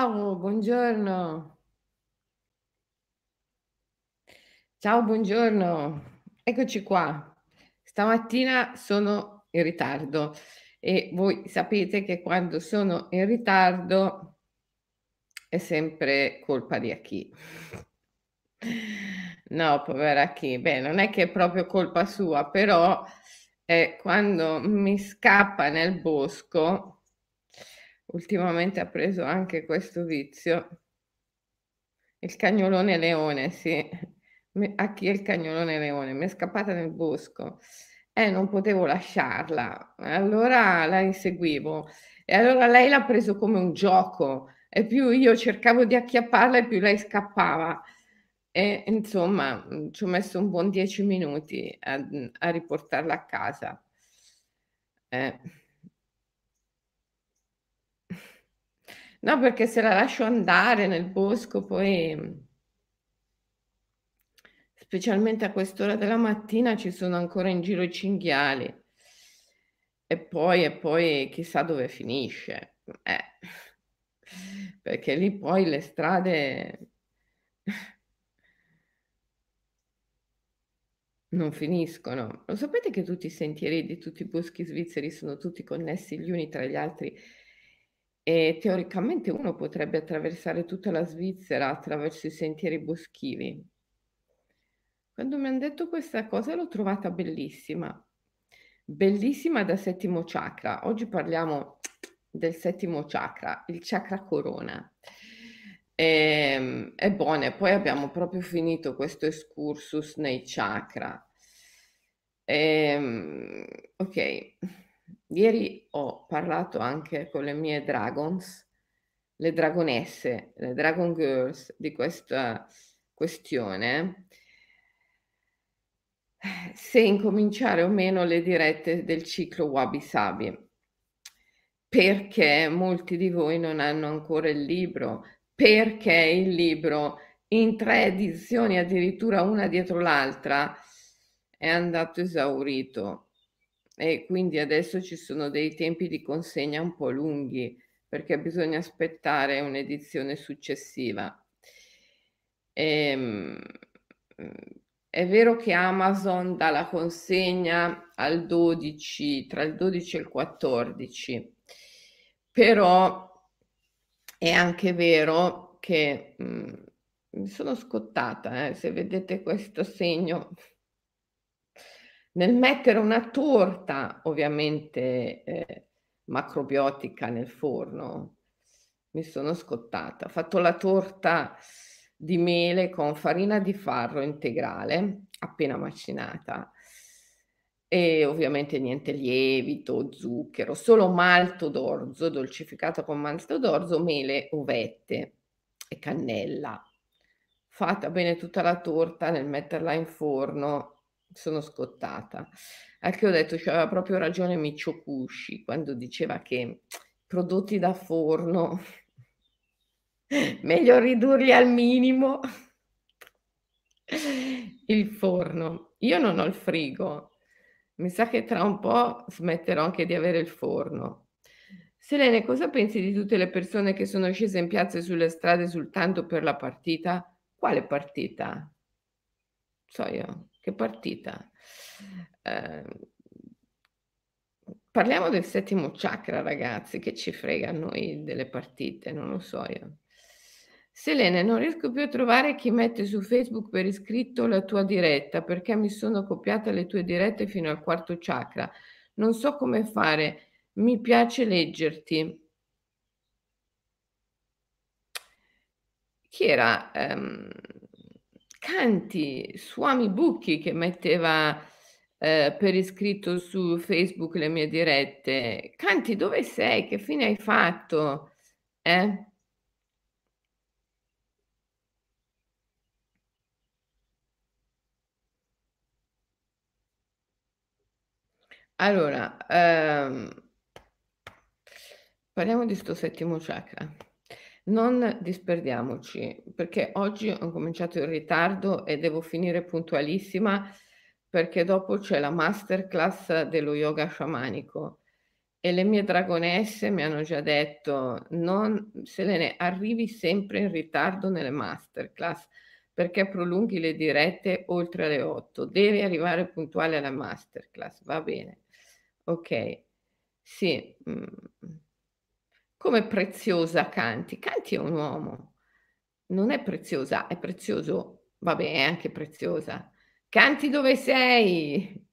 Ciao, buongiorno. Ciao, buongiorno. Eccoci qua. Stamattina sono in ritardo e voi sapete che quando sono in ritardo è sempre colpa di Achille. No, povera Achille. Beh, non è che è proprio colpa sua, però, ehm, quando mi scappa nel bosco ultimamente ha preso anche questo vizio il cagnolone leone, sì. Me Achille il cagnolone leone, m'è scappata nel bosco e non potevo lasciarla. Allora la inseguivo e allora lei l'ha preso come un gioco e più io cercavo di acchiapparla e più lei scappava. E insomma, mhmm, ci ho messo un buon 10 minuti a a riportarla a casa. Eh. No, perché se la lascio andare nel bosco poi mhmm specialmente a quest'ora della mattina ci sono ancora in giro i cinghiali. E poi e poi chissà dove finisce. Eh. Perché lì poi le strade non finiscono. Lo sapete che tutti i sentieri di tutti i boschi svizzeri sono tutti connessi gli uni tra gli altri e teoricamente uno potrebbe attraversare tutta la Svizzera attraverso i sentieri boschivi. Quando mi han detto questa cosa l'ho trovata bellissima. Bellissima da settimo chakra. Oggi parliamo del settimo chakra, il chakra corona. Ehm, e poi abbiamo proprio finito questo excursus nei chakra. Ehm, okay. Ieri ho parlato anche con le mie dragons, le dragonesse, le dragon girls di questa questione. Se incominciare o meno le dirette del ciclo Wabi Sabi. Perché molti di voi non hanno ancora il libro, perché il libro in 3 edizioni, addirittura una dietro l'altra, è andato esaurito e quindi adesso ci sono dei tempi di consegna un po' lunghi, perché bisogna aspettare un'edizione successiva. Ehm, mhmm, è vero che Amazon dà la consegna al 12 tra il 12 e il 14, però è anche vero che, mhmm, mi sono scottata, eh, se vedete questo segno nel mettere una torta, ovviamente, ehm, macrobiotica nel forno, mi sono scottata. Ho fatto la torta di mele con farina di farro integrale, appena macinata e ovviamente niente lievito, zucchero, solo malto d'orzo, dolcificato con malto d'orzo, mele, uvette e cannella. Fatta bene tutta la torta, nel metterla in forno sono scottata. Al che ho detto c'aveva proprio ragione Michio Kushi quando diceva che prodotti da forno Meglio ridurli al minimo. Il forno. Io non ho il frigo. Mi sa che tra un po' smetterò anche di avere il forno. Selene, cosa pensi di tutte le persone che sono scese in piazza e sulle strade esultando per la partita? Quale partita? So io, che partita? Ehm, parliamo del settimo chakra ragazzi, che ci frega a noi delle partite, non lo so io. Selene, non riesco più a trovare chi mette su Facebook per iscritto la tua diretta, perché mi sono copiate le tue dirette fino al quarto chakra. Non so come fare. Mi piace leggerti. Chi era? Ehm, Canti, Swami Bucchi che metteva, ehm, per iscritto su Facebook le mie dirette. Canti, dove sei? Che fine hai fatto? Eh? Allora, ehm parliamo di 'sto settimo chakra. Non disperdiamoci, perché oggi ho cominciato in ritardo e devo finire puntualissima, perché dopo c'è la masterclass dello yoga sciamanico E le mie dragonesse mi hanno già detto: "Non Selene, arrivi sempre in ritardo nelle masterclass, perché prolunghi le dirette oltre le 8. Devi arrivare puntuale alla masterclass." Va bene. Okay. Sì, mhmm, come preziosa Canti. Canti è un uomo. Non è preziosa, è prezioso. Vabbè, è anche preziosa. Canti dove sei?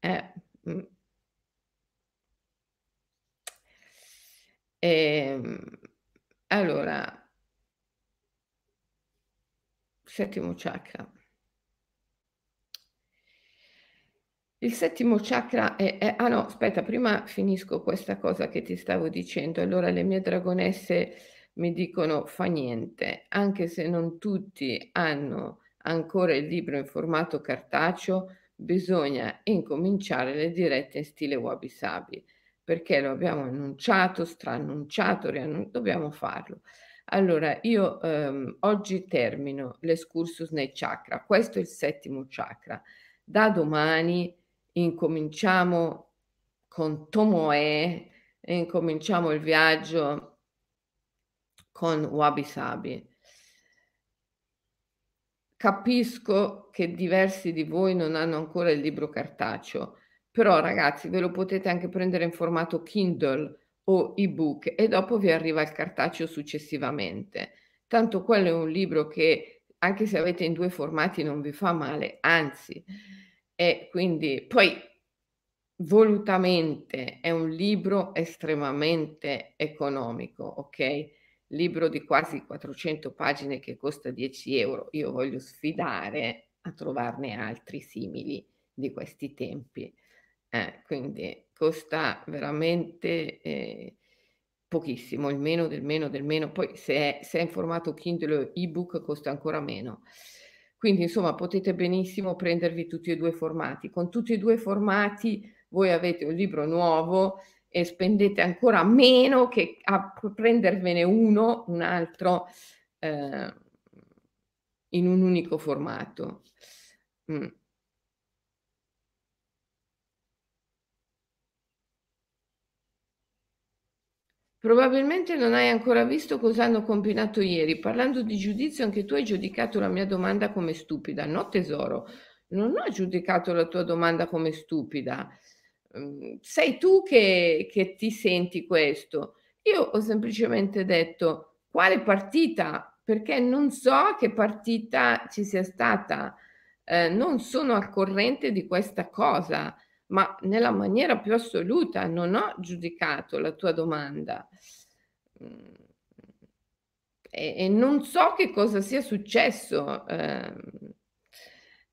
Eh. Ehm, allora settimo chakra. Il settimo chakra è è ah no, aspetta, prima finisco questa cosa che ti stavo dicendo. Allora le mie dragonesse mi dicono: "Fa niente, anche se non tutti hanno ancora il libro in formato cartaceo, bisogna incominciare le dirette in stile wabi sabi, perché lo abbiamo annunciato, straannunciato, riannu dobbiamo farlo." Allora io, ehm, oggi termino l'excursus nei chakra, questo è il settimo chakra. Da domani incominciamo con Tomoe e incominciamo il viaggio con Wabi Sabi. Capisco che diversi di voi non hanno ancora il libro cartaceo, però ragazzi ve lo potete anche prendere in formato Kindle o ebook e dopo vi arriva il cartaceo successivamente. Tanto quello è un libro che anche se avete in due formati non vi fa male, anzi e quindi poi volutamente è un libro estremamente economico, okay, libro di quasi 400 pagine che costa 10 €. Io voglio sfidare a trovarne altri simili di questi tempi. Eh, quindi costa veramente, ehm, pochissimo, il meno del meno del meno, poi se è se è in formato Kindle ebook costa ancora meno. Quindi insomma potete benissimo prendervi tutti e 2 i formati. Con tutti e 2 i formati voi avete un libro nuovo e spendete ancora meno che a prendervene uno, un altro, ehm, in un unico formato. Mh. Probabilmente non hai ancora visto cosa hanno combinato ieri. Parlando di giudizio, anche tu hai giudicato la mia domanda come stupida. No tesoro, non ho giudicato la tua domanda come stupida. Mhmm, sei tu che che ti senti questo. Io ho semplicemente detto: "Quale partita?" Perché non so che partita ci sia stata. Ehm, non sono al corrente di questa cosa ma nella maniera più assoluta, non ho giudicato la tua domanda. Mhmm, e e non so che cosa sia successo. Ehm,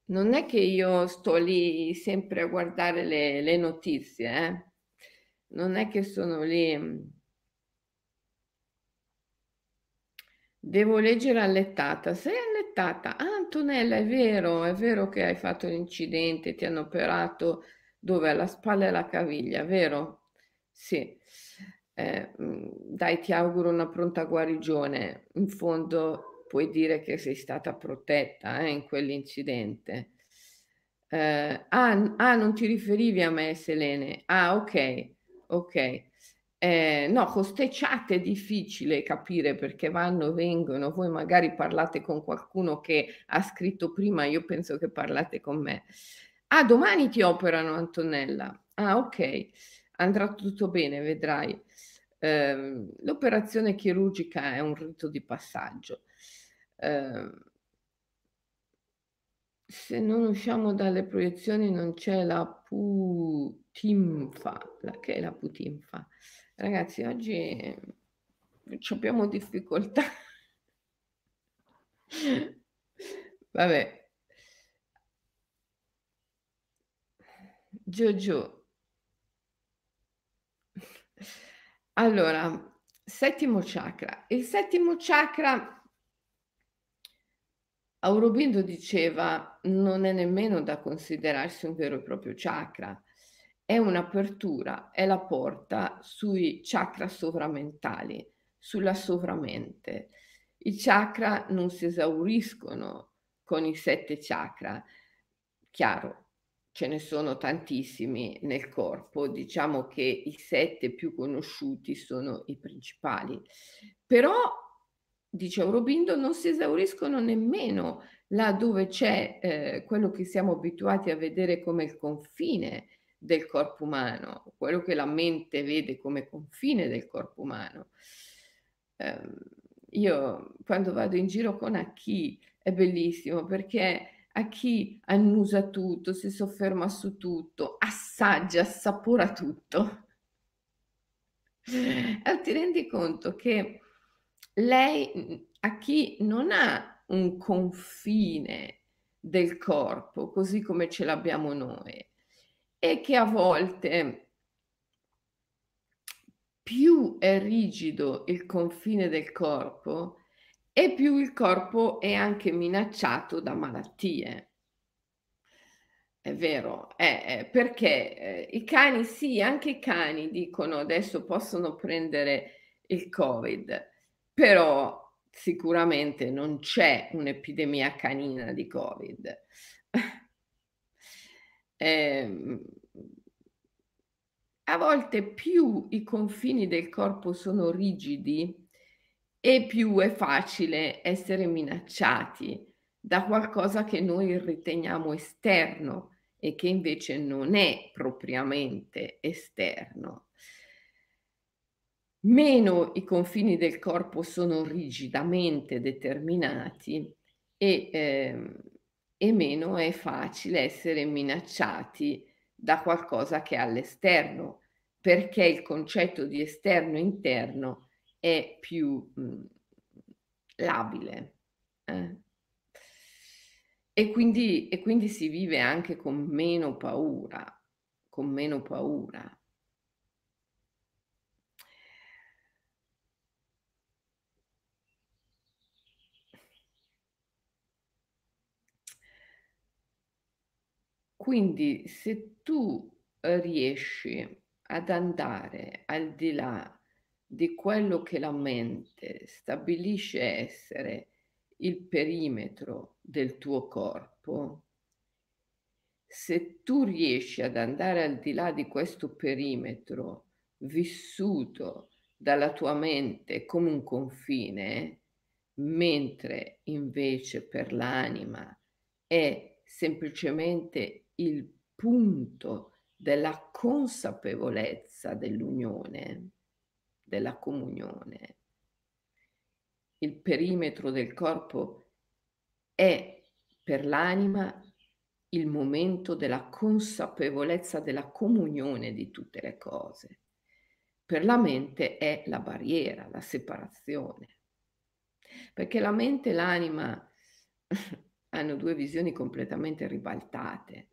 non è che io sto lì sempre a guardare le le notizie, eh. Non è che sono lì mhmm Devo leggere allettata. Sei allettata? Ah, Antonella, è vero, è vero che hai fatto l'incidente, ti hanno operato dove? Alla spalla e alla caviglia, vero? Sì. Eh, mhmm, dai, ti auguro una pronta guarigione. In fondo puoi dire che sei stata protetta, eh, in quell'incidente. Ehm, ah, ah, non ti riferivi a me, Selene. Ah, okay, okay. Ehm, no, con 'ste chat è difficile capire perché vanno e vengono. Voi magari parlate con qualcuno che ha scritto prima, io penso che parlate con me. Ah, domani ti operano Antonella. Ah, okay. Andrà tutto bene, vedrai. Ehm, l'operazione chirurgica è un rito di passaggio. Ehm se non usciamo dalle proiezioni non c'è la putinfa. La che è la putinfa? Ragazzi oggi c'abbiamo difficoltà. Vabbè. Giù-giù. Allora, settimo chakra. Il settimo chakra Aurobindo diceva: "Non è nemmeno da considerarsi un vero e proprio chakra, è un'apertura, è la porta sui chakra sovramentali, sulla sovramente. I chakra non si esauriscono con i 7 chakra. Chiaro, ce ne sono tantissimi nel corpo, diciamo che i 7 più conosciuti sono i principali. Però, dice Aurobindo, non si esauriscono nemmeno là dove c'è eh, quello che siamo abituati a vedere come il confine del corpo umano, quello che la mente vede come confine del corpo umano. Eh, io quando vado in giro con Aki è bellissimo perché a chi annusa tutto, si sofferma su tutto, assaggia, assapora tutto. E ti rendi conto che lei, a chi non ha un confine del corpo, così come ce l'abbiamo noi, e che a volte più è rigido il confine del corpo, e più il corpo è anche minacciato da malattie. È vero, eh, perché eh, i cani, sì, anche i cani dicono adesso possono prendere il Covid, però sicuramente non c'è un'epidemia canina di Covid. eh, a volte più i confini del corpo sono rigidi, e più è facile essere minacciati da qualcosa che noi riteniamo esterno e che invece non è propriamente esterno. Meno i confini del corpo sono rigidamente determinati e, eh, e meno è facile essere minacciati da qualcosa che è all'esterno, perché il concetto di esterno e interno è più mh, mhmm, labile. Eh. E, quindi, e quindi si vive anche con meno paura, con meno paura. Quindi se tu riesci ad andare al di là di quello che la mente stabilisce essere il perimetro del tuo corpo, se tu riesci ad andare al di là di questo perimetro vissuto dalla tua mente come un confine, mentre invece per l'anima è semplicemente il punto della consapevolezza dell'unione, della comunione. Il perimetro del corpo è per l'anima il momento della consapevolezza della comunione di tutte le cose. Per la mente è la barriera, la separazione. Perché la mente e l'anima hanno due visioni completamente ribaltate.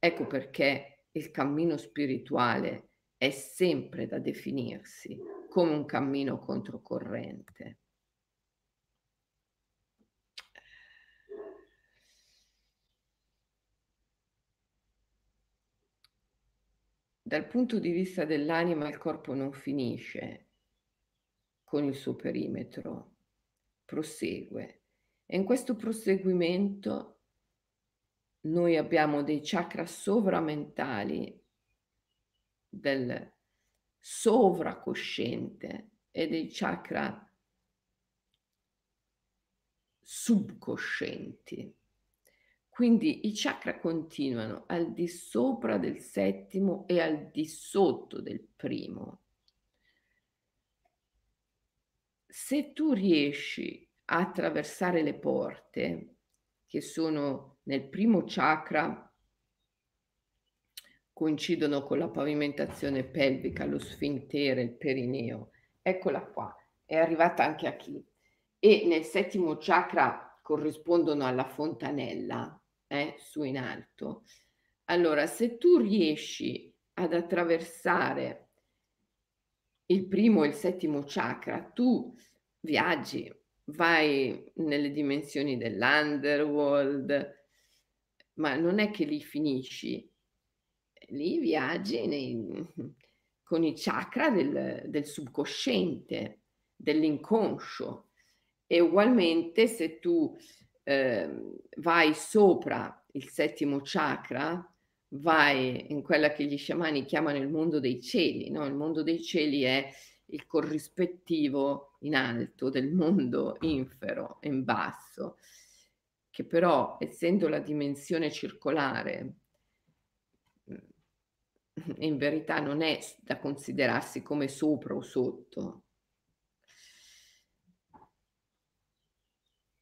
Ecco perché il cammino spirituale è sempre da definirsi come un cammino controcorrente. Dal punto di vista dell'anima il corpo non finisce con il suo perimetro, prosegue. E in questo proseguimento noi abbiamo dei chakra sovramentali del sovracosciente e dei chakra subcoscienti. Quindi i chakra continuano al di sopra del settimo e al di sotto del primo. Se tu riesci a attraversare le porte che sono nel primo chakra coincidono con la pavimentazione pelvica, lo sfintere, il perineo. Eccola qua, è arrivata anche a chi. E nel settimo chakra corrispondono alla fontanella, eh, su in alto. Allora, se tu riesci ad attraversare il primo e il settimo chakra, tu viaggi, vai nelle dimensioni dell'underworld, ma non è che lì finisci, lì viaggi nei, con i chakra del, del subconsciente, dell'inconscio. E ugualmente se tu eh, vai sopra il settimo chakra, vai in quella che gli sciamani chiamano il mondo dei cieli, no, il mondo dei cieli è il corrispettivo in alto del mondo infero, in basso, che però essendo la dimensione circolare in verità non è da considerarsi come sopra o sotto.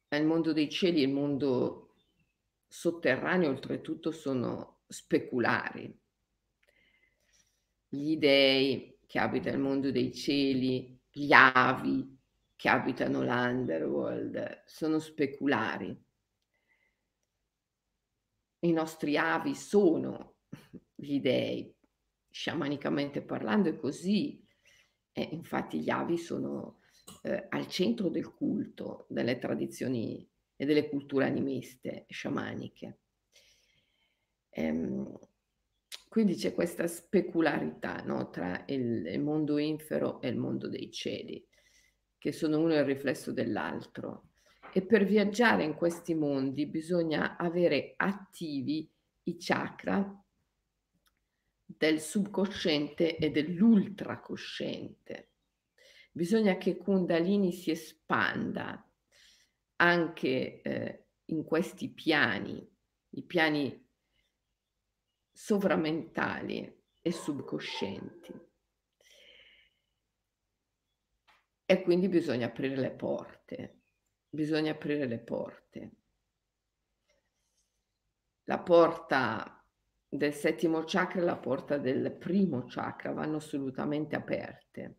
Il mondo dei cieli e il mondo sotterraneo oltretutto sono speculari. Gli dei che abitano il mondo dei cieli, gli avi che abitano l'underworld, sono speculari. I nostri avi sono gli dei, sciamanicamente parlando è così. E infatti gli avi sono eh, al centro del culto delle tradizioni e delle culture animiste sciamaniche. Ehm, quindi c'è questa specularità no, tra il, il mondo infero e il mondo dei cieli, che sono uno il riflesso dell'altro. E per viaggiare in questi mondi bisogna avere attivi i chakra del subconsciente e dell'ultracosciente. Bisogna che Kundalini si espanda anche eh, in questi piani, i piani sovramentali e subconscienti. E quindi bisogna aprire le porte, bisogna aprire le porte. La porta del settimo chakra e la porta del primo chakra vanno assolutamente aperte.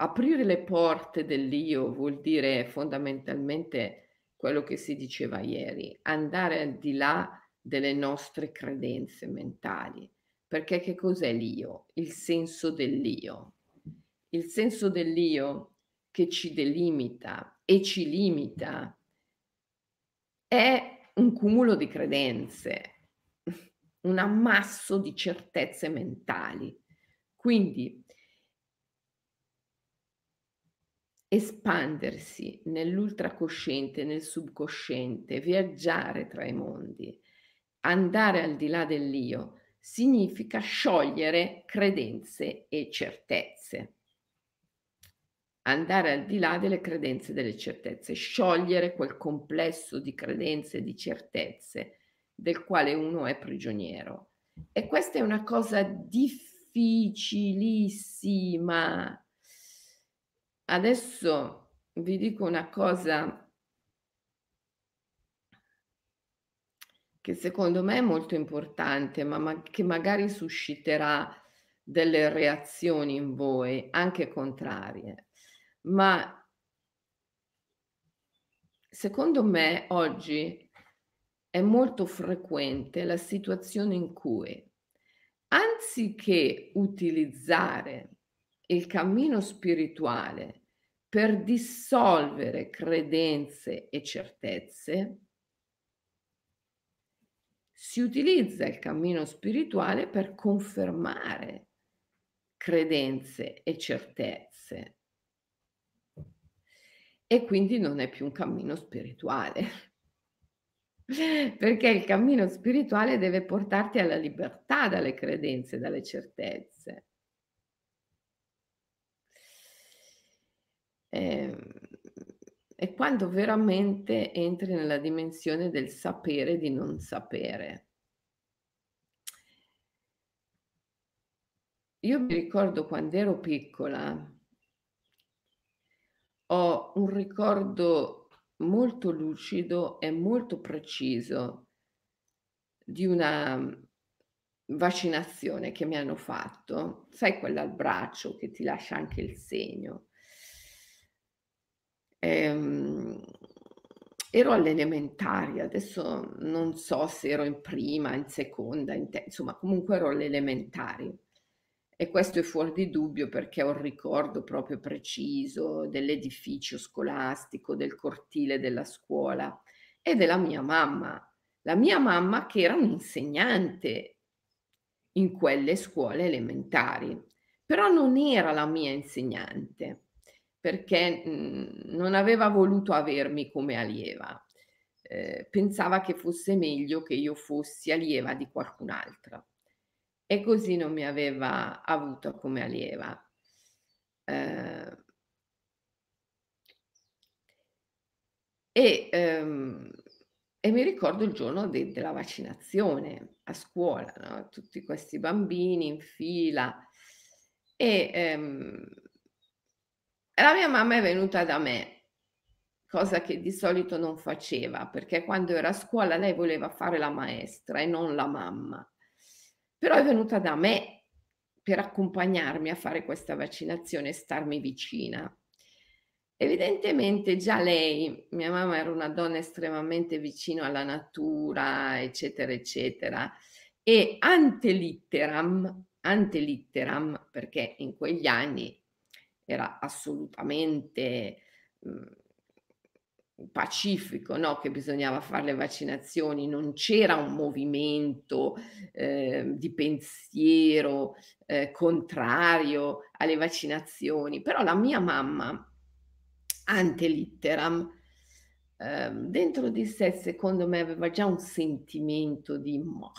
Aprire le porte dell'io vuol dire fondamentalmente quello che si diceva ieri, andare al di là delle nostre credenze mentali. Perché che cos'è l'io? Il senso dell'io. Il senso dell'io che ci delimita e ci limita è un cumulo di credenze, un ammasso di certezze mentali. Quindi espandersi nell'ultracosciente, nel subconsciente, viaggiare tra i mondi, andare al di là dell'io significa sciogliere credenze e certezze. Andare al di là delle credenze e delle certezze, sciogliere quel complesso di credenze e di certezze del quale uno è prigioniero. E questa è una cosa difficilissima. Adesso vi dico una cosa che secondo me è molto importante, ma, che magari susciterà delle reazioni in voi, anche contrarie. Ma secondo me oggi è molto frequente la situazione in cui, anziché utilizzare il cammino spirituale per dissolvere credenze e certezze, si utilizza il cammino spirituale per confermare credenze e certezze. E quindi non è più un cammino spirituale. Perché il cammino spirituale deve portarti alla libertà dalle credenze, dalle certezze. Eh, è quando veramente entri nella dimensione del sapere di non sapere. Io mi ricordo quando ero piccola, ho un ricordo molto lucido e molto preciso di una vaccinazione che mi hanno fatto, sai quella al braccio che ti lascia anche il segno. Ehm, ero all'elementare, adesso non so se ero in prima, in seconda, in te- insomma comunque ero alle elementari. E questo è fuori di dubbio perché ho un ricordo proprio preciso dell'edificio scolastico, del cortile della scuola e della mia mamma. La mia mamma che era un'insegnante in quelle scuole elementari, però non era la mia insegnante perché mh, non aveva voluto avermi come allieva. ehm, pensava che fosse meglio che io fossi allieva di qualcun'altra e così non mi aveva avuto come allieva. Ehm e, ehm, e mi ricordo il giorno de della vaccinazione a scuola, no, tutti questi bambini in fila e, ehm la mia mamma è venuta da me, cosa che di solito non faceva, perché quando era a scuola lei voleva fare la maestra e non la mamma. Però è venuta da me per accompagnarmi a fare questa vaccinazione e starmi vicina. Evidentemente già lei mia mamma era una donna estremamente vicino alla natura, eccetera, eccetera, e ante litteram perché in quegli anni era assolutamente, mhmm, pacifico, no, che bisognava far le vaccinazioni, non c'era un movimento, ehm, di pensiero, ehm, contrario alle vaccinazioni, però la mia mamma ante litteram, ehm, dentro di sé secondo me aveva già un sentimento di mah,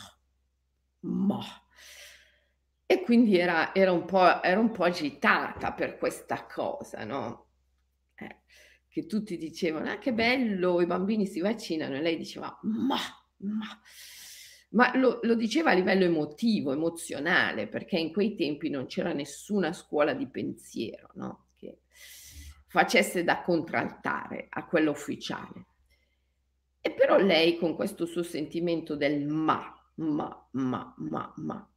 mah. E quindi era era un po' era un po' agitata per questa cosa, no, eh, che tutti dicevano: "Ah, che bello, i bambini si vaccinano", e lei diceva: "Mah, mah". Ma lo lo diceva a livello emotivo, emozionale, perché in quei tempi non c'era nessuna scuola di pensiero, no, che facesse da contraltare a quella ufficiale. E però lei con questo suo sentimento del "ma, ma, ma, ma, ma"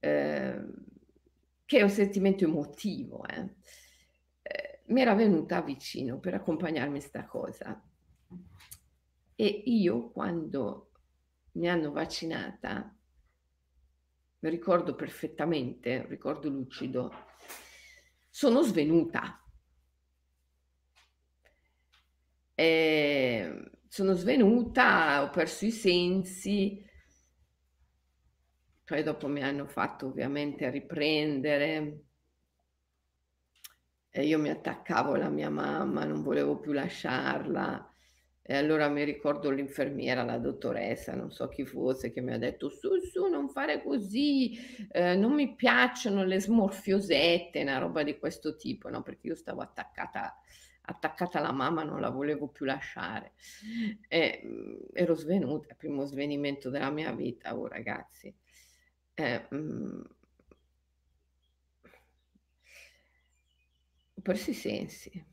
ehm, che è un sentimento emotivo, eh, mi era venuta vicino per accompagnarmi in 'sta cosa. E io quando mi hanno vaccinata ricordo perfettamente, ricordo lucido, sono svenuta. Ehm, sono svenuta, ho perso i sensi poi dopo mi hanno fatto ovviamente riprendere. E io mi attaccavo alla mia mamma, non volevo più lasciarla. E allora mi ricordo l'infermiera, la dottoressa, non so chi fosse, che mi ha detto: "Su, su, non fare così, ehm, non mi piacciono le smorfiosette", una roba di questo tipo, no, perché io stavo attaccata attaccata alla mamma, non la volevo più lasciare. E, mhmm, ero svenuta, primo svenimento della mia vita, oh ragazzi. Eh, perso sensi.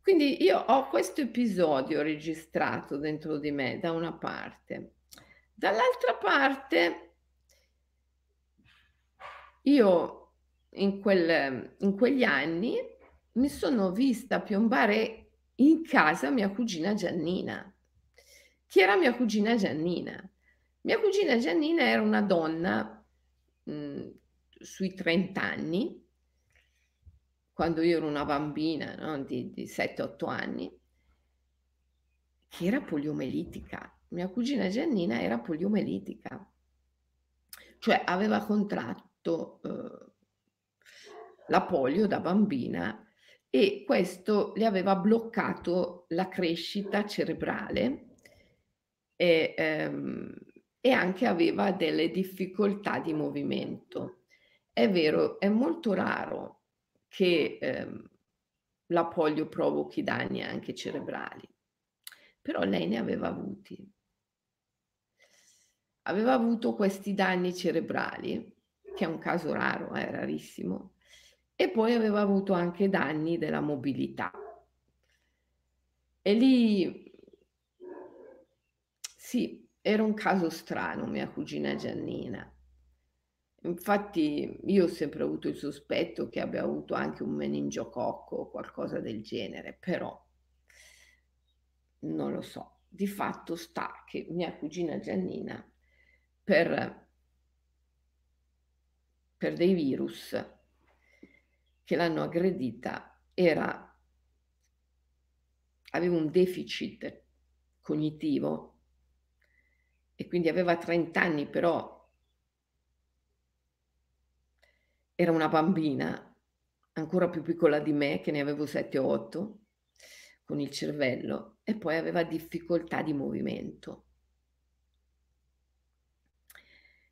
Quindi io ho questo episodio registrato dentro di me da una parte. Dall'altra parte io in quel in quegli anni mi sono vista piombare in casa mia cugina Giannina. Chi era mia cugina Giannina? Mia cugina Giannina era una donna, mhmm, sui 30 anni quando io ero una bambina, no, di di 7, 8 anni che era poliomelitica. Mia cugina Giannina era poliomelitica. Cioè aveva contratto, uhm, la polio da bambina e questo le aveva bloccato la crescita cerebrale e, ehm, e anche aveva delle difficoltà di movimento. È vero, è molto raro che, ehm, la polio provochi danni anche cerebrali, però lei ne aveva avuti. Aveva avuto questi danni cerebrali, che è un caso raro, eh, rarissimo, e poi aveva avuto anche danni della mobilità. E lì sì, era un caso strano mia cugina Giannina. Infatti io ho sempre avuto il sospetto che abbia avuto anche un meningococco o qualcosa del genere, però non lo so. Di fatto sta che mia cugina Giannina per per dei virus che l'hanno aggredita era aveva un deficit cognitivo e quindi aveva 30 anni, però era una bambina, ancora più piccola di me che ne avevo 7 o 8, con il cervello e poi aveva difficoltà di movimento.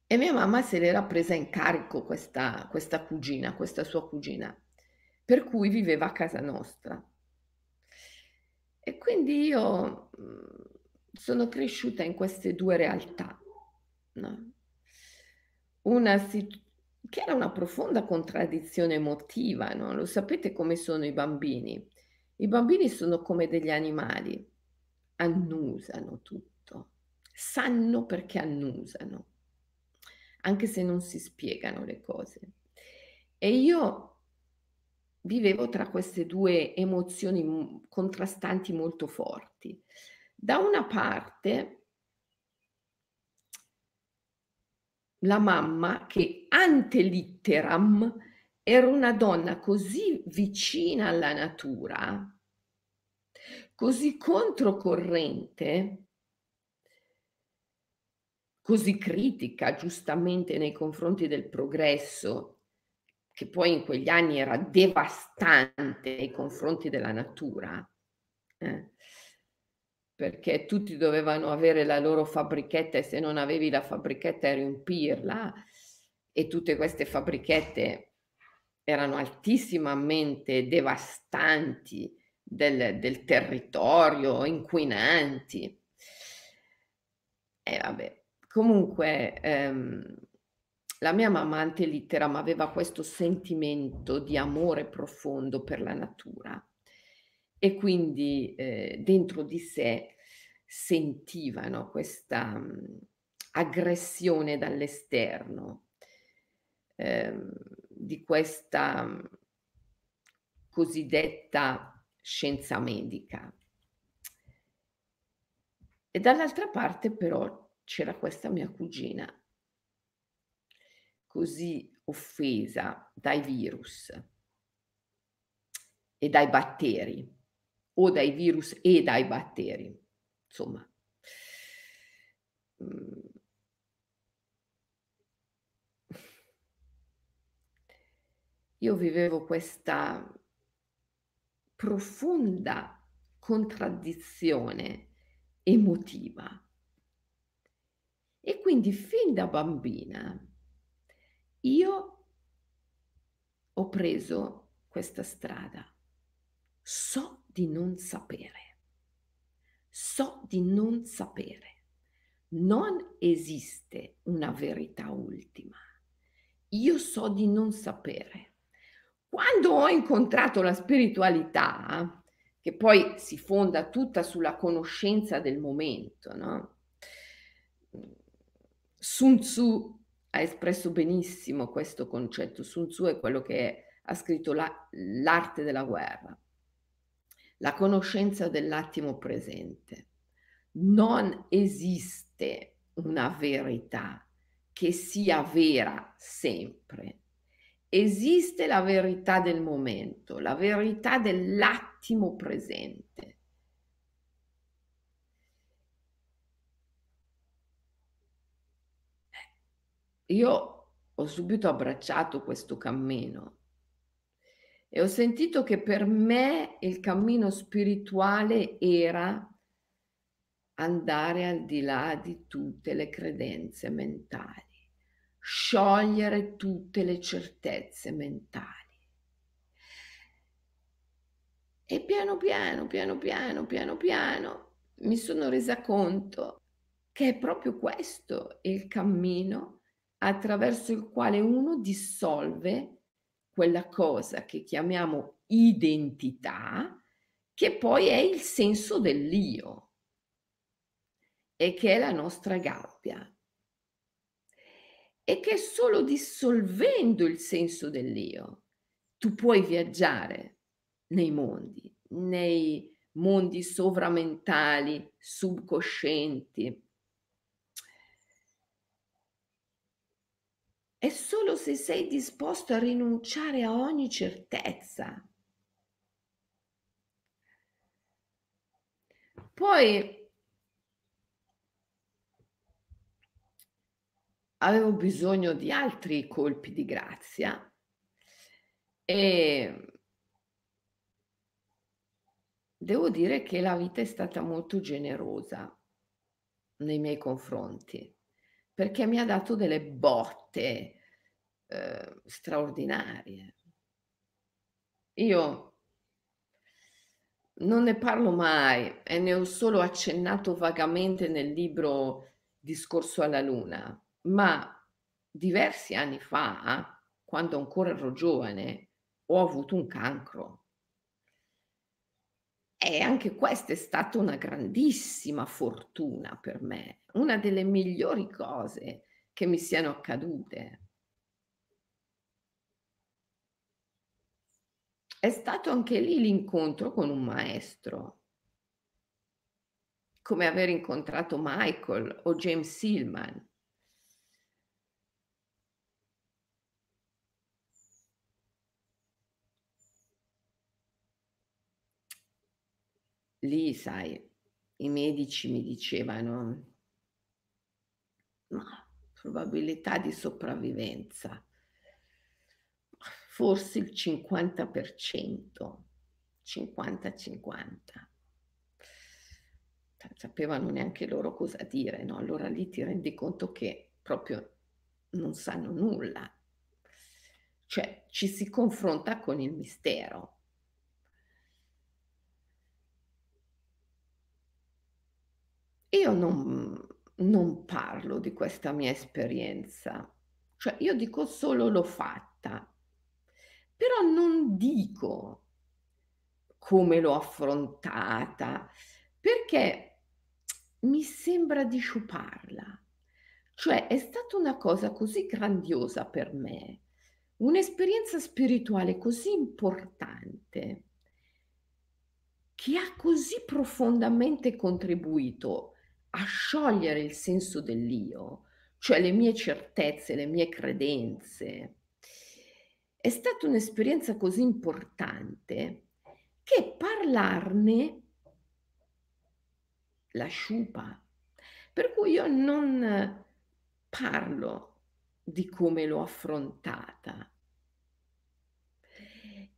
E mia mamma se l'era presa in carico questa, questa cugina, questa sua cugina, per cui viveva a casa nostra. E quindi io mhmm, sono cresciuta in queste due realtà, no? Una situ- che era una profonda contraddizione emotiva, no? Lo sapete come sono i bambini? I bambini sono come degli animali, annusano tutto, sanno perché annusano, anche se non si spiegano le cose. E io vivevo tra queste due emozioni contrastanti molto forti. Da una parte la mamma che ante litteram era una donna così vicina alla natura, così controcorrente, così critica giustamente nei confronti del progresso che poi in quegli anni era devastante nei confronti della natura, eh, perché tutti dovevano avere la loro fabbrichetta e se non avevi la fabbrichetta riempirla e tutte queste fabbrichette erano altissimamente devastanti del, del territorio, inquinanti. E vabbè, comunque ehm, la mia mamma antelitteram aveva questo sentimento di amore profondo per la natura e quindi eh, dentro di sé sentivano questa mh, aggressione dall'esterno eh, di questa mh, cosiddetta scienza medica. E dall'altra parte però c'era questa mia cugina così offesa dai virus e dai batteri o dai virus e dai batteri. Insomma, mm. io vivevo questa profonda contraddizione emotiva e quindi fin da bambina io ho preso questa strada. So di non sapere. So di non sapere. Non esiste una verità ultima. Io so di non sapere. Quando ho incontrato la spiritualità, che poi si fonda tutta sulla conoscenza del momento, no? Sun Tzu ha espresso benissimo questo concetto. Sun Tzu è quello che ha scritto la, l'arte della guerra, la conoscenza dell'attimo presente. Non esiste una verità che sia vera sempre. Esiste la verità del momento, la verità dell'attimo presente. io ho subito abbracciato questo cammino e ho sentito che per me il cammino spirituale era andare al di là di tutte le credenze mentali, sciogliere tutte le certezze mentali. E piano piano, piano piano, piano piano mi sono resa conto che è proprio questo il cammino attraverso il quale uno dissolve quella cosa che chiamiamo identità, che poi è il senso dell'io e che è la nostra gabbia. E che solo dissolvendo il senso dell'io tu puoi viaggiare nei mondi, nei mondi sovramentali, subcoscienti, è solo se sei disposto a rinunciare a ogni certezza. Poi avevo bisogno di altri colpi di grazia e devo dire che la vita è stata molto generosa nei miei confronti, perché mi ha dato delle botte, ehm, straordinarie. Io non ne parlo mai e ne ho solo accennato vagamente nel libro Discorso alla luna, ma diversi anni fa, quando ancora ero giovane, ho avuto un cancro. E anche questa è stata una grandissima fortuna per me, una delle migliori cose che mi siano accadute. È stato anche lì l'incontro con un maestro. Come aver incontrato Michael o James Silman. Lì, sai, i medici mi dicevano: "Ma probabilità di sopravvivenza" forse il 50%, 50-50. Sapevano neanche loro cosa dire, no, allora lì ti rendi conto che proprio non sanno nulla. Cioè, ci si confronta con il mistero. Io non non parlo di questa mia esperienza, cioè io dico solo l'ho fatta. Però non dico come l'ho affrontata, perché mi sembra di sciuparla. Cioè è stata una cosa così grandiosa per me, un'esperienza spirituale così importante, che ha così profondamente contribuito a sciogliere il senso dell'io, cioè le mie certezze, le mie credenze, è stata un'esperienza così importante che parlarne la sciupa. Per cui io non parlo di come l'ho affrontata.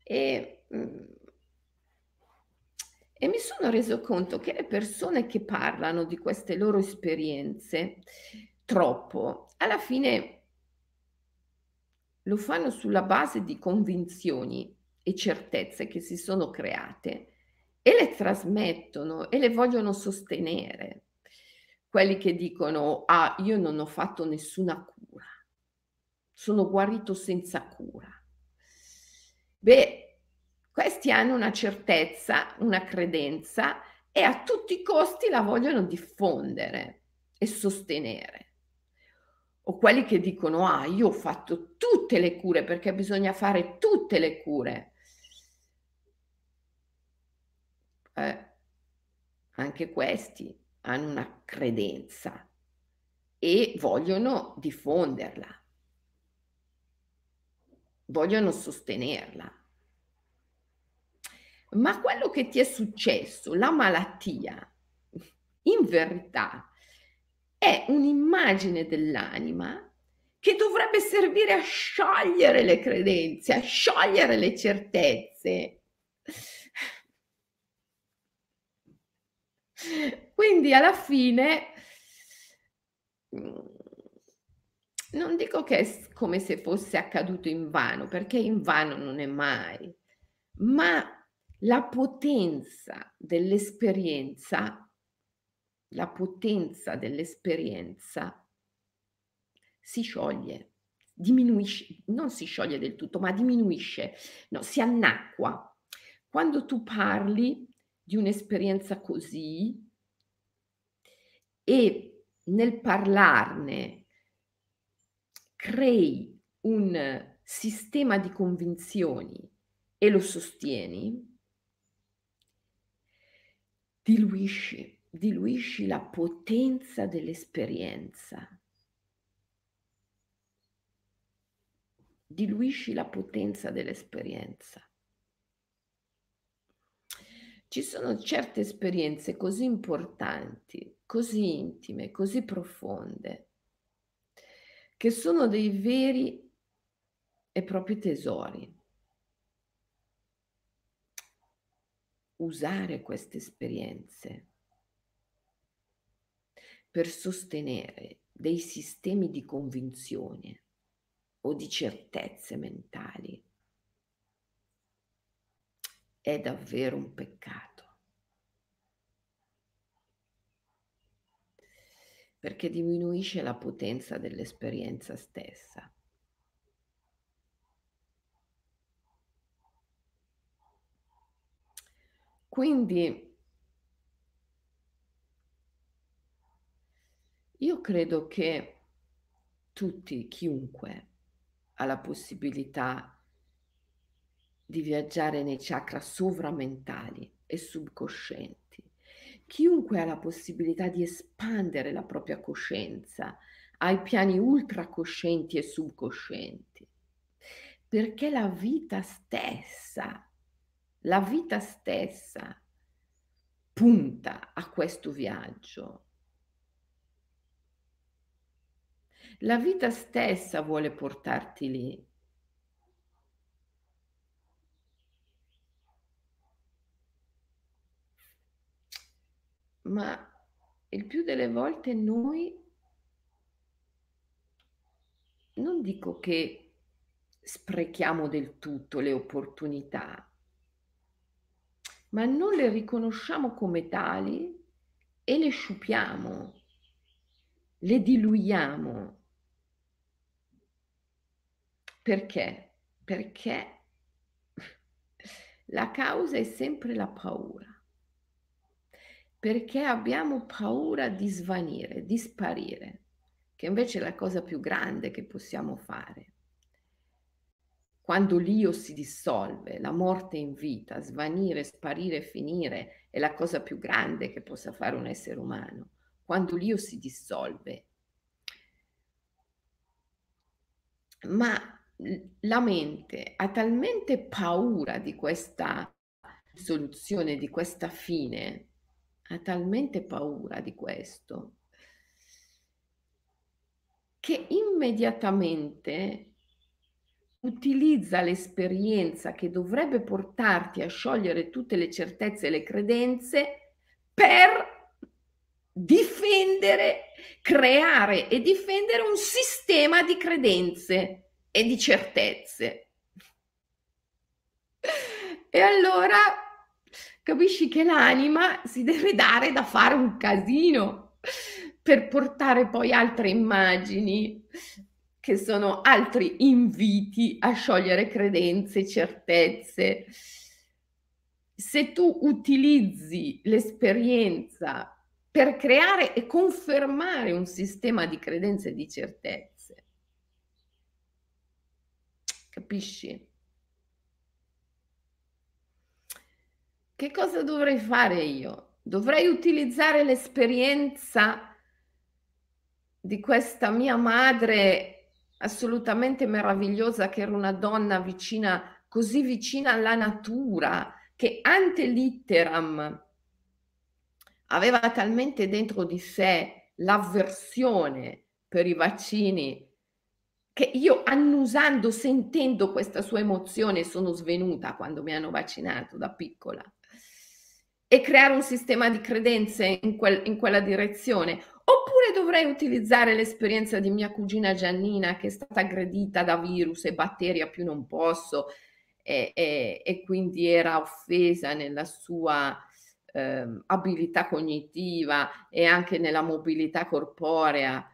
E, mm, e mi sono reso conto che le persone che parlano di queste loro esperienze troppo, alla fine lo fanno sulla base di convinzioni e certezze che si sono create e le trasmettono e le vogliono sostenere. Quelli che dicono, ah, io non ho fatto nessuna cura, sono guarito senza cura. Beh, questi hanno una certezza, una credenza e a tutti i costi la vogliono diffondere e sostenere o quelli che dicono, ah, io ho fatto tutte le cure perché bisogna fare tutte le cure. Eh, anche questi hanno una credenza e vogliono diffonderla, vogliono sostenerla. Ma quello che ti è successo, la malattia, in verità è un'immagine dell'anima che dovrebbe servire a sciogliere le credenze, a sciogliere le certezze. Quindi alla fine non dico che è come se fosse accaduto in vano, perché in vano non è mai, ma la potenza dell'esperienza la potenza dell'esperienza si scioglie, diminuisce, non si scioglie del tutto, ma diminuisce, no, si annacqua. Quando tu parli di un'esperienza così e nel parlarne crei un sistema di convinzioni e lo sostieni, diluisci diluisci la potenza dell'esperienza. Diluisci la potenza dell'esperienza. Ci sono certe esperienze così importanti, così intime, così profonde, che sono dei veri e propri tesori. Usare queste esperienze per sostenere dei sistemi di convinzione o di certezze mentali è davvero un peccato. Perché diminuisce la potenza dell'esperienza stessa. Quindi io credo che tutti, chiunque, ha la possibilità di viaggiare nei chakra sovramentali e subconscienti. Chiunque ha la possibilità di espandere la propria coscienza ai piani ultracoscienti e subconscienti, perché la vita stessa la vita stessa punta a questo viaggio. La vita stessa vuole portarti lì. Ma il più delle volte noi non dico che sprechiamo del tutto le opportunità, ma non le riconosciamo come tali e le sciupiamo, le diluiamo. Perché? Perché la causa è sempre la paura. Perché abbiamo paura di svanire, di sparire, che invece è la cosa più grande che possiamo fare quando l'io si dissolve, la morte in vita, svanire, sparire, finire, è la cosa più grande che possa fare un essere umano. Quando l'io si dissolve. Ma la mente ha talmente paura di questa soluzione, di questa fine, ha talmente paura di questo, che immediatamente utilizza l'esperienza che dovrebbe portarti a sciogliere tutte le certezze e le credenze per difendere, creare e difendere un sistema di credenze e di certezze. E allora capisci che l'anima si deve dare da fare un casino per portare poi altre immagini che sono altri inviti a sciogliere credenze, certezze. Se tu utilizzi l'esperienza per creare e confermare un sistema di credenze e di certezze, capisci? Che cosa dovrei fare io? Dovrei utilizzare l'esperienza di questa mia madre assolutamente meravigliosa che era una donna vicina, così vicina alla natura, che ante litteram aveva talmente dentro di sé l'avversione per i vaccini che io annusando, sentendo questa sua emozione sono svenuta quando mi hanno vaccinato da piccola. E creare un sistema di credenze in, quel, in quella direzione Oppure dovrei utilizzare l'esperienza di mia cugina Giannina che è stata aggredita da virus e batteri a più non posso e, e, e quindi era offesa nella sua eh, abilità cognitiva e anche nella mobilità corporea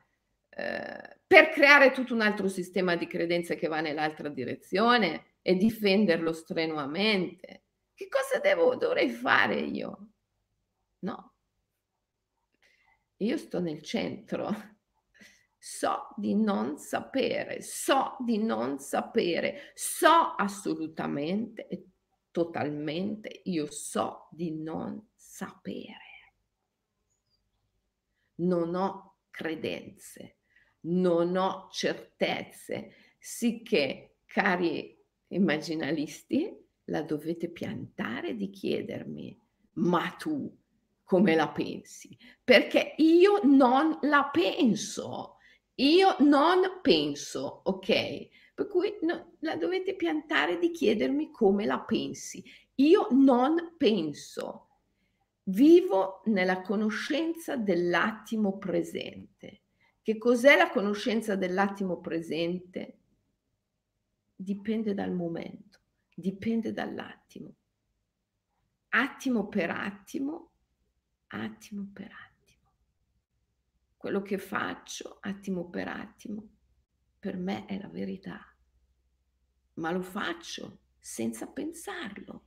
eh, per creare tutto un altro sistema di credenze che va nell'altra direzione e difenderlo strenuamente. Che cosa devo, dovrei fare io? No, io sto nel centro. So di non sapere, so di non sapere, so assolutamente e totalmente, io so di non sapere. Non ho credenze, non ho certezze, sicché, cari immaginalisti, la dovete piantare di chiedermi, ma tu come la pensi, perché io non la penso. Io non penso, ok? Per cui no, la dovete piantare di chiedermi come la pensi. Io non penso, vivo nella conoscenza dell'attimo presente. Che cos'è la conoscenza dell'attimo presente? Dipende dal momento, dipende dall'attimo. Attimo per attimo, attimo per attimo. Quello che faccio, attimo per attimo, per me è la verità, ma lo faccio senza pensarlo.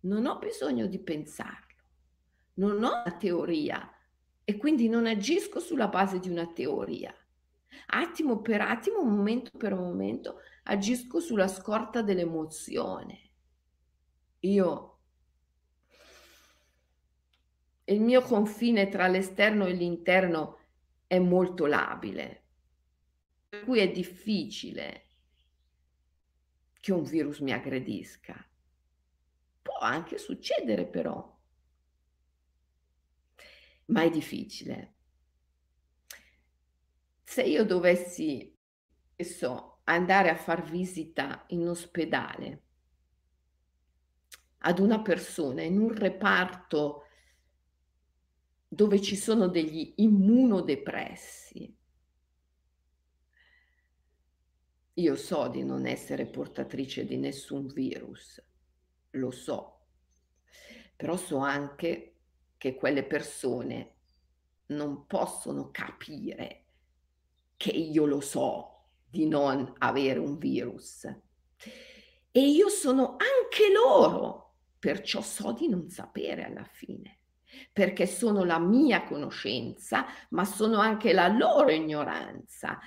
Non ho bisogno di pensarlo, non ho una teoria e quindi non agisco sulla base di una teoria. Attimo per attimo, momento per momento, agisco sulla scorta dell'emozione. Io, il mio confine tra l'esterno e l'interno è molto labile per cui è difficile che un virus mi aggredisca. Può anche succedere però, ma è difficile. Se io dovessi, so, andare a far visita in ospedale ad una persona in un reparto dove ci sono degli immunodepressi, Io so di non essere portatrice di nessun virus, lo so, però so anche che quelle persone non possono capire che io lo so di non avere un virus. E io sono anche loro, perciò so di non sapere alla fine, perché sono la mia conoscenza, ma sono anche la loro ignoranza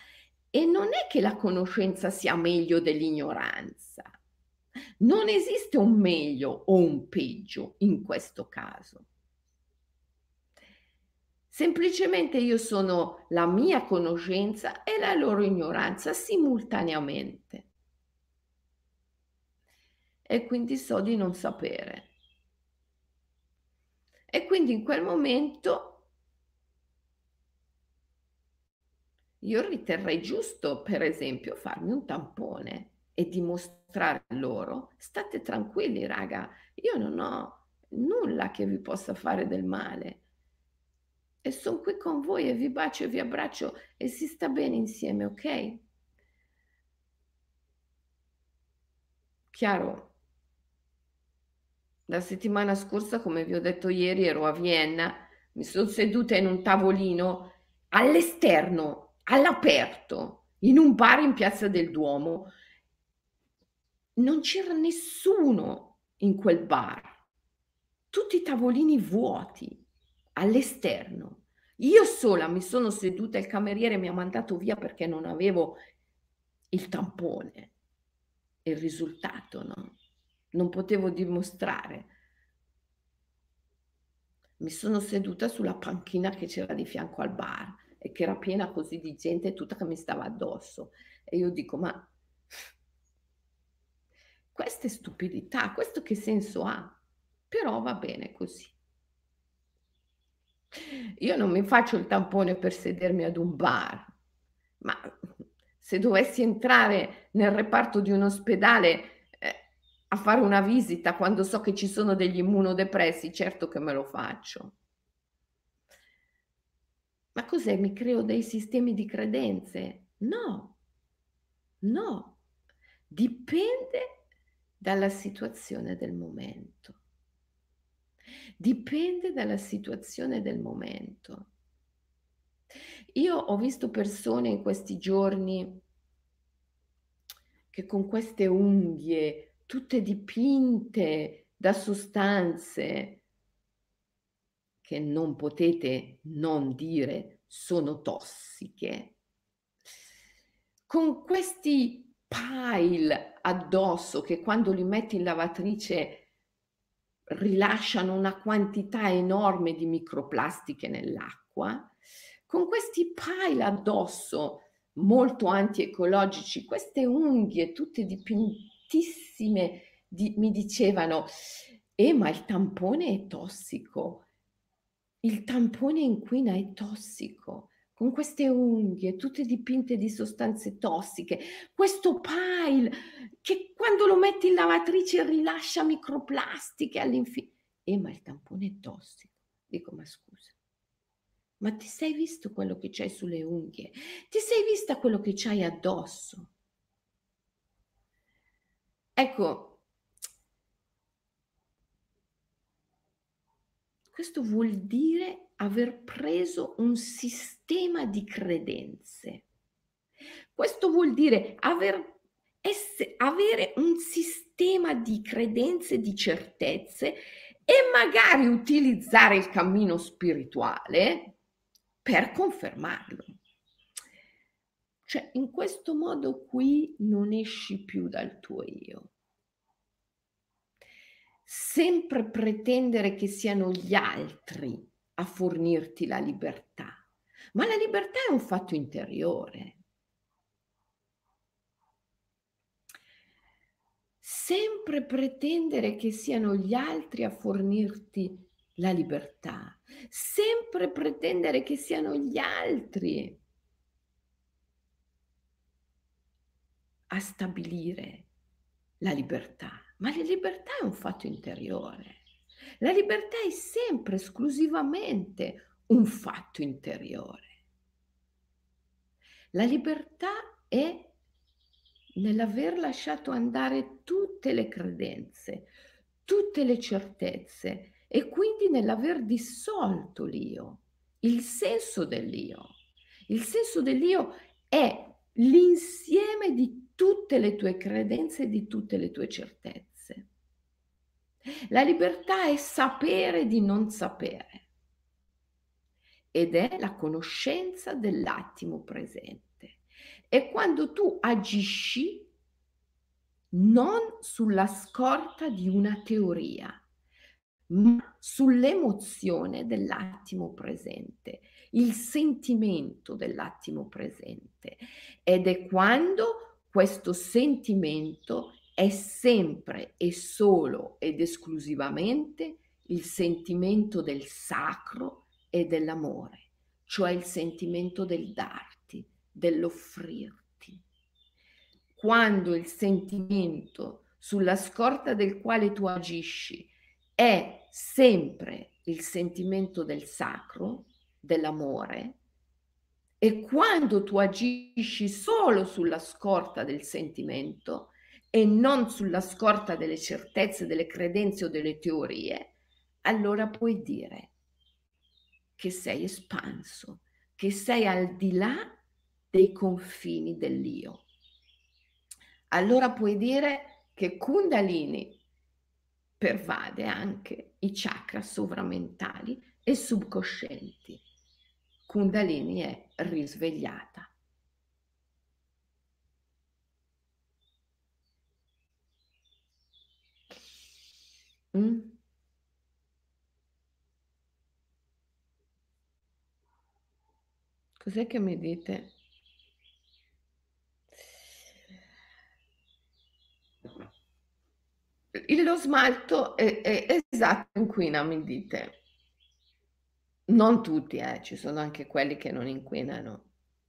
e non è che la conoscenza sia meglio dell'ignoranza. Non esiste un meglio o un peggio in questo caso. Semplicemente io sono la mia conoscenza e la loro ignoranza simultaneamente. E quindi so di non sapere. E quindi in quel momento Io riterrei giusto, per esempio, farmi un tampone e dimostrare loro, state tranquilli raga, io non ho nulla che vi possa fare del male. E sono qui con voi e vi bacio e vi abbraccio e si sta bene insieme, ok? Chiaro? La settimana scorsa, come vi ho detto ieri, ero a Vienna, mi sono seduta in un tavolino all'esterno all'aperto in un bar in Piazza del Duomo. Non c'era nessuno in quel bar, tutti i tavolini vuoti all'esterno. Io sola mi sono seduta, il cameriere mi ha mandato via perché non avevo il tampone. Il risultato, no? Non potevo dimostrare. Mi sono seduta sulla panchina che c'era di fianco al bar e che era piena così di gente tutta che mi stava addosso. E io dico, ma questa è stupidità, questo che senso ha? Però va bene così. Io non mi faccio il tampone per sedermi ad un bar, ma se dovessi entrare nel reparto di un ospedale a fare una visita quando so che ci sono degli immunodepressi, certo che me lo faccio. Ma cos'è? Mi creo dei sistemi di credenze? No, no, dipende dalla situazione del momento. Dipende dalla situazione del momento. Io ho visto persone in questi giorni che con queste unghie tutte dipinte da sostanze che non potete non dire sono tossiche, con questi pile addosso che quando li metti in lavatrice rilasciano una quantità enorme di microplastiche nell'acqua, con questi pile addosso molto antiecologici, queste unghie tutte dipintissime, di, mi dicevano, eh ma il tampone è tossico, il tampone inquina è tossico. con queste unghie tutte dipinte di sostanze tossiche, questo pile che quando lo metti in lavatrice rilascia microplastiche all'infinito. Eh, ma il tampone è tossico. Dico, ma scusa, ma ti sei visto quello che c'hai sulle unghie? Ti sei vista quello che c'hai addosso? Ecco, questo vuol dire aver preso un sistema di credenze. Questo vuol dire aver, esse, avere un sistema di credenze, di certezze e magari utilizzare il cammino spirituale per confermarlo. Cioè, in questo modo qui non esci più dal tuo io. Sempre pretendere che siano gli altri a fornirti la libertà, ma la libertà è un fatto interiore. Sempre pretendere che siano gli altri a fornirti la libertà, sempre pretendere che siano gli altri a stabilire la libertà, ma la libertà è un fatto interiore. La libertà è sempre esclusivamente un fatto interiore. La libertà è nell'aver lasciato andare tutte le credenze, tutte le certezze e quindi nell'aver dissolto l'io, il senso dell'io. Il senso dell'io è l'insieme di tutte le tue credenze e di tutte le tue certezze. La libertà è sapere di non sapere ed è la conoscenza dell'attimo presente. E quando tu agisci non sulla scorta di una teoria, ma sull'emozione dell'attimo presente, il sentimento dell'attimo presente. Ed è quando questo sentimento è sempre e solo ed esclusivamente il sentimento del sacro e dell'amore, cioè il sentimento del darti, dell'offrirti. Quando il sentimento sulla scorta del quale tu agisci è sempre il sentimento del sacro, dell'amore, e quando tu agisci solo sulla scorta del sentimento e non sulla scorta delle certezze, delle credenze o delle teorie, allora puoi dire che sei espanso, che sei al di là dei confini dell'io. Allora puoi dire che Kundalini pervade anche i chakra sovramentali e subconscienti Kundalini è risvegliata. Mm? Cos'è che mi dite? lo smalto è, è, è esatto, inquina, mi dite. Non tutti, eh, ci sono anche quelli che non inquinano.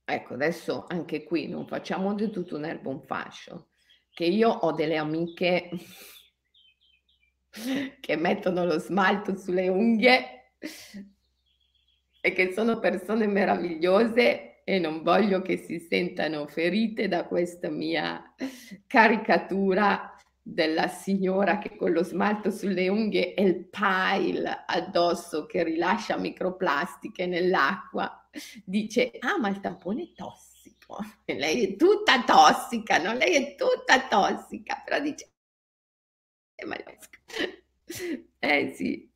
Ecco, adesso anche qui non facciamo di tutto un erbo un fascio, che io ho delle amiche che mettono lo smalto sulle unghie e che sono persone meravigliose e non voglio che si sentano ferite da questa mia caricatura della signora che con lo smalto sulle unghie e il pile addosso che rilascia microplastiche nell'acqua dice ah ma il tampone è tossico e lei è tutta tossica no? lei è tutta tossica però dice eh, eh sì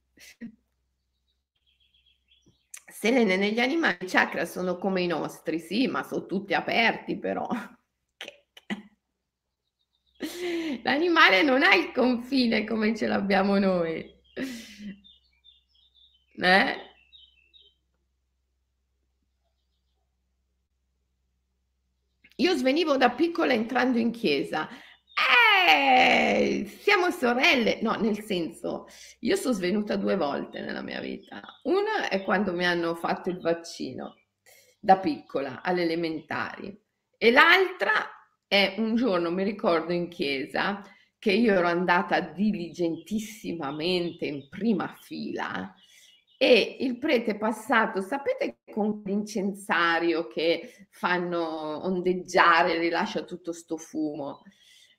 Selene, negli animali i chakra sono come i nostri, sì, ma sono tutti aperti però. L'animale non ha il confine come ce l'abbiamo noi. Eh? Io svenivo da piccola entrando in chiesa. Eh, siamo sorelle. No, nel senso, io sono svenuta due volte nella mia vita. Una è quando mi hanno fatto il vaccino da piccola, alle elementari. E l'altra è un giorno, mi ricordo in chiesa, che io ero andata diligentissimamente in prima fila e il prete passato, sapete, con l'incensario che fanno ondeggiare, rilascia tutto sto fumo.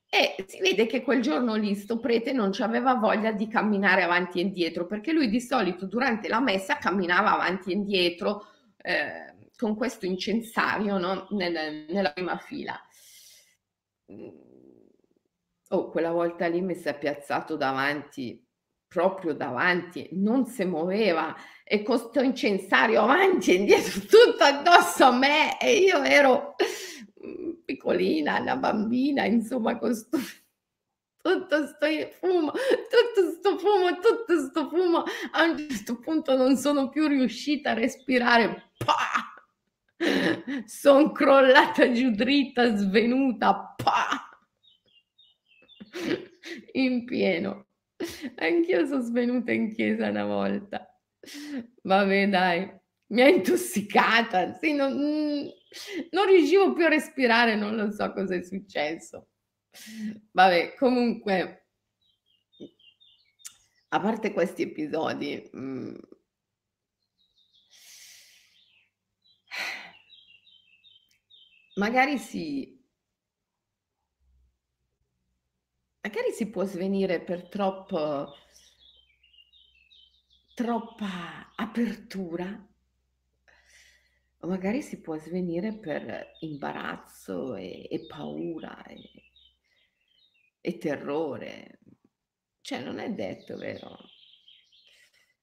E si vede che quel giorno lì sto prete non aveva voglia di camminare avanti e indietro, perché lui di solito durante la messa camminava avanti e indietro eh, con questo incensario no? Nel, nella prima fila. Oh, quella volta lì mi si è piazzato davanti proprio davanti, non si muoveva. E con questo incensario avanti e indietro tutto addosso a me. E io ero mm, piccolina, una bambina, insomma, con sto, tutto sto fumo, tutto sto fumo, tutto sto fumo, a un certo punto non sono più riuscita a respirare, sono crollata giù dritta, svenuta, pa! In pieno. Anch'io sono svenuta in chiesa una volta. Vabbè, dai, mi ha intossicata. Sì, non, non riuscivo più a respirare, non lo so cosa è successo. Vabbè, comunque, a parte questi episodi, mh, mm, magari si magari si può svenire per troppo, troppa apertura, o magari si può svenire per imbarazzo e, e paura e, e terrore. Cioè, non è detto, vero?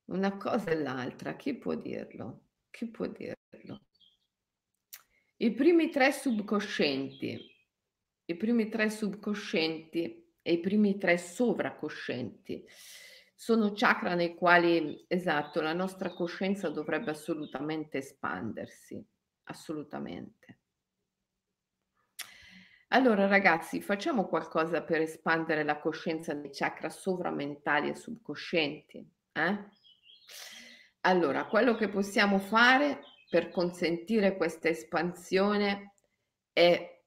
Una cosa e l'altra, chi può dirlo? Chi può dirlo? I primi tre subconscienti, i primi tre subconscienti e i primi tre sovracoscienti. Sono chakra nei quali, esatto, la nostra coscienza dovrebbe assolutamente espandersi, assolutamente. Allora ragazzi, facciamo qualcosa per espandere la coscienza nei chakra sovramentali e subconscienti. Eh? Allora, quello che possiamo fare per consentire questa espansione è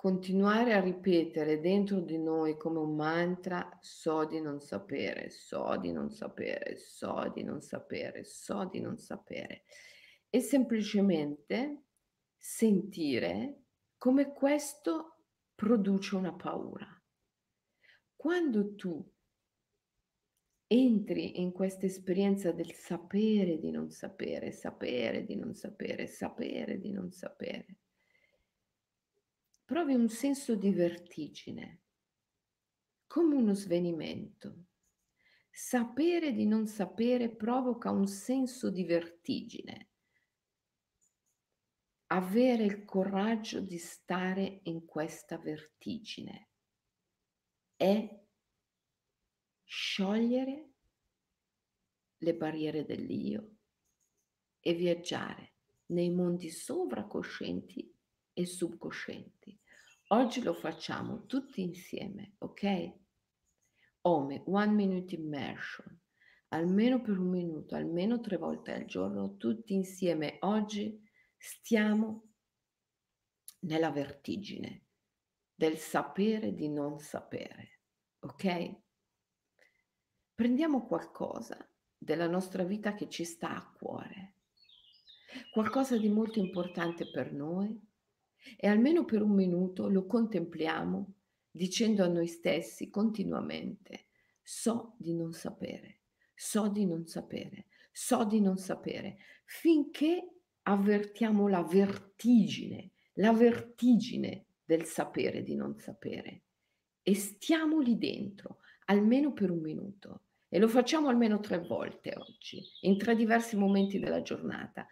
continuare a ripetere dentro di noi come un mantra so di non sapere, so di non sapere, so di non sapere, so di non sapere e semplicemente sentire come questo produce una paura. Quando tu entri in questa esperienza del sapere di non sapere, sapere di non sapere, sapere di non sapere, provi un senso di vertigine, come uno svenimento. Sapere di non sapere provoca un senso di vertigine. Avere il coraggio di stare in questa vertigine è sciogliere le barriere dell'io e viaggiare nei mondi sovracoscienti e subconscienti. Oggi lo facciamo tutti insieme, ok? Ome, one minute immersion, almeno per un minuto, almeno tre volte al giorno, tutti insieme. Oggi stiamo nella vertigine del sapere di non sapere, ok? Prendiamo qualcosa della nostra vita che ci sta a cuore, qualcosa di molto importante per noi e almeno per un minuto lo contempliamo dicendo a noi stessi continuamente, so di non sapere, so di non sapere, so di non sapere, finché avvertiamo la vertigine, la vertigine del sapere di non sapere. E stiamo lì dentro almeno per un minuto. E lo facciamo almeno tre volte oggi, in tre diversi momenti della giornata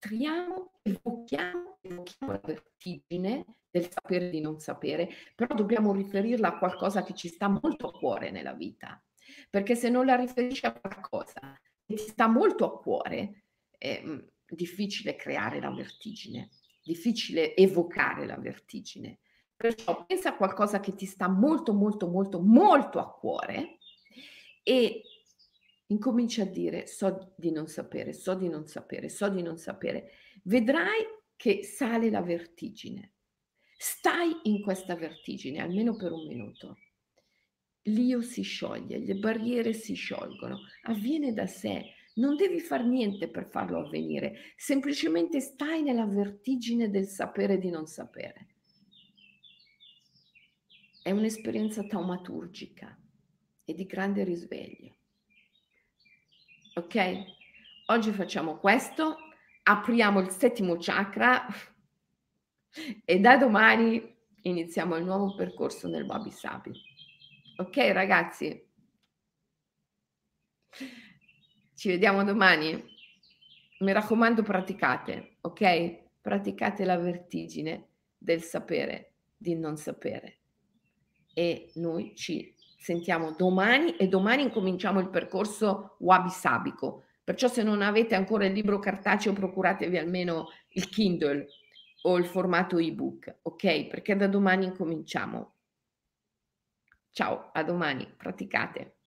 entriamo, evochiamo, evochiamo la vertigine del sapere di non sapere, però dobbiamo riferirla a qualcosa che ci sta molto a cuore nella vita, perché se non la riferisci a qualcosa che ti sta molto a cuore, è mm, difficile creare la vertigine, difficile evocare la vertigine. Perciò pensa a qualcosa che ti sta molto, molto, molto, molto a cuore e incomincia a dire so di non sapere, so di non sapere, so di non sapere. Vedrai che sale la vertigine. Stai in questa vertigine almeno per un minuto. L'io si scioglie, le barriere si sciolgono, avviene da sé. Non devi fare niente per farlo avvenire, semplicemente stai nella vertigine del sapere di non sapere. È un'esperienza taumaturgica e di grande risveglio. Ok? Oggi facciamo questo, apriamo il settimo chakra e da domani iniziamo il nuovo percorso nel Wabi Sabi. Ok ragazzi? Ci vediamo domani. Mi raccomando praticate, ok? Praticate la vertigine del sapere, di non sapere. E noi ci sentiamo domani e domani incominciamo il percorso Wabi Sabico. Perciò se non avete ancora il libro cartaceo procuratevi almeno il Kindle o il formato ebook, ok? Perché da domani incominciamo. Ciao, a domani, praticate.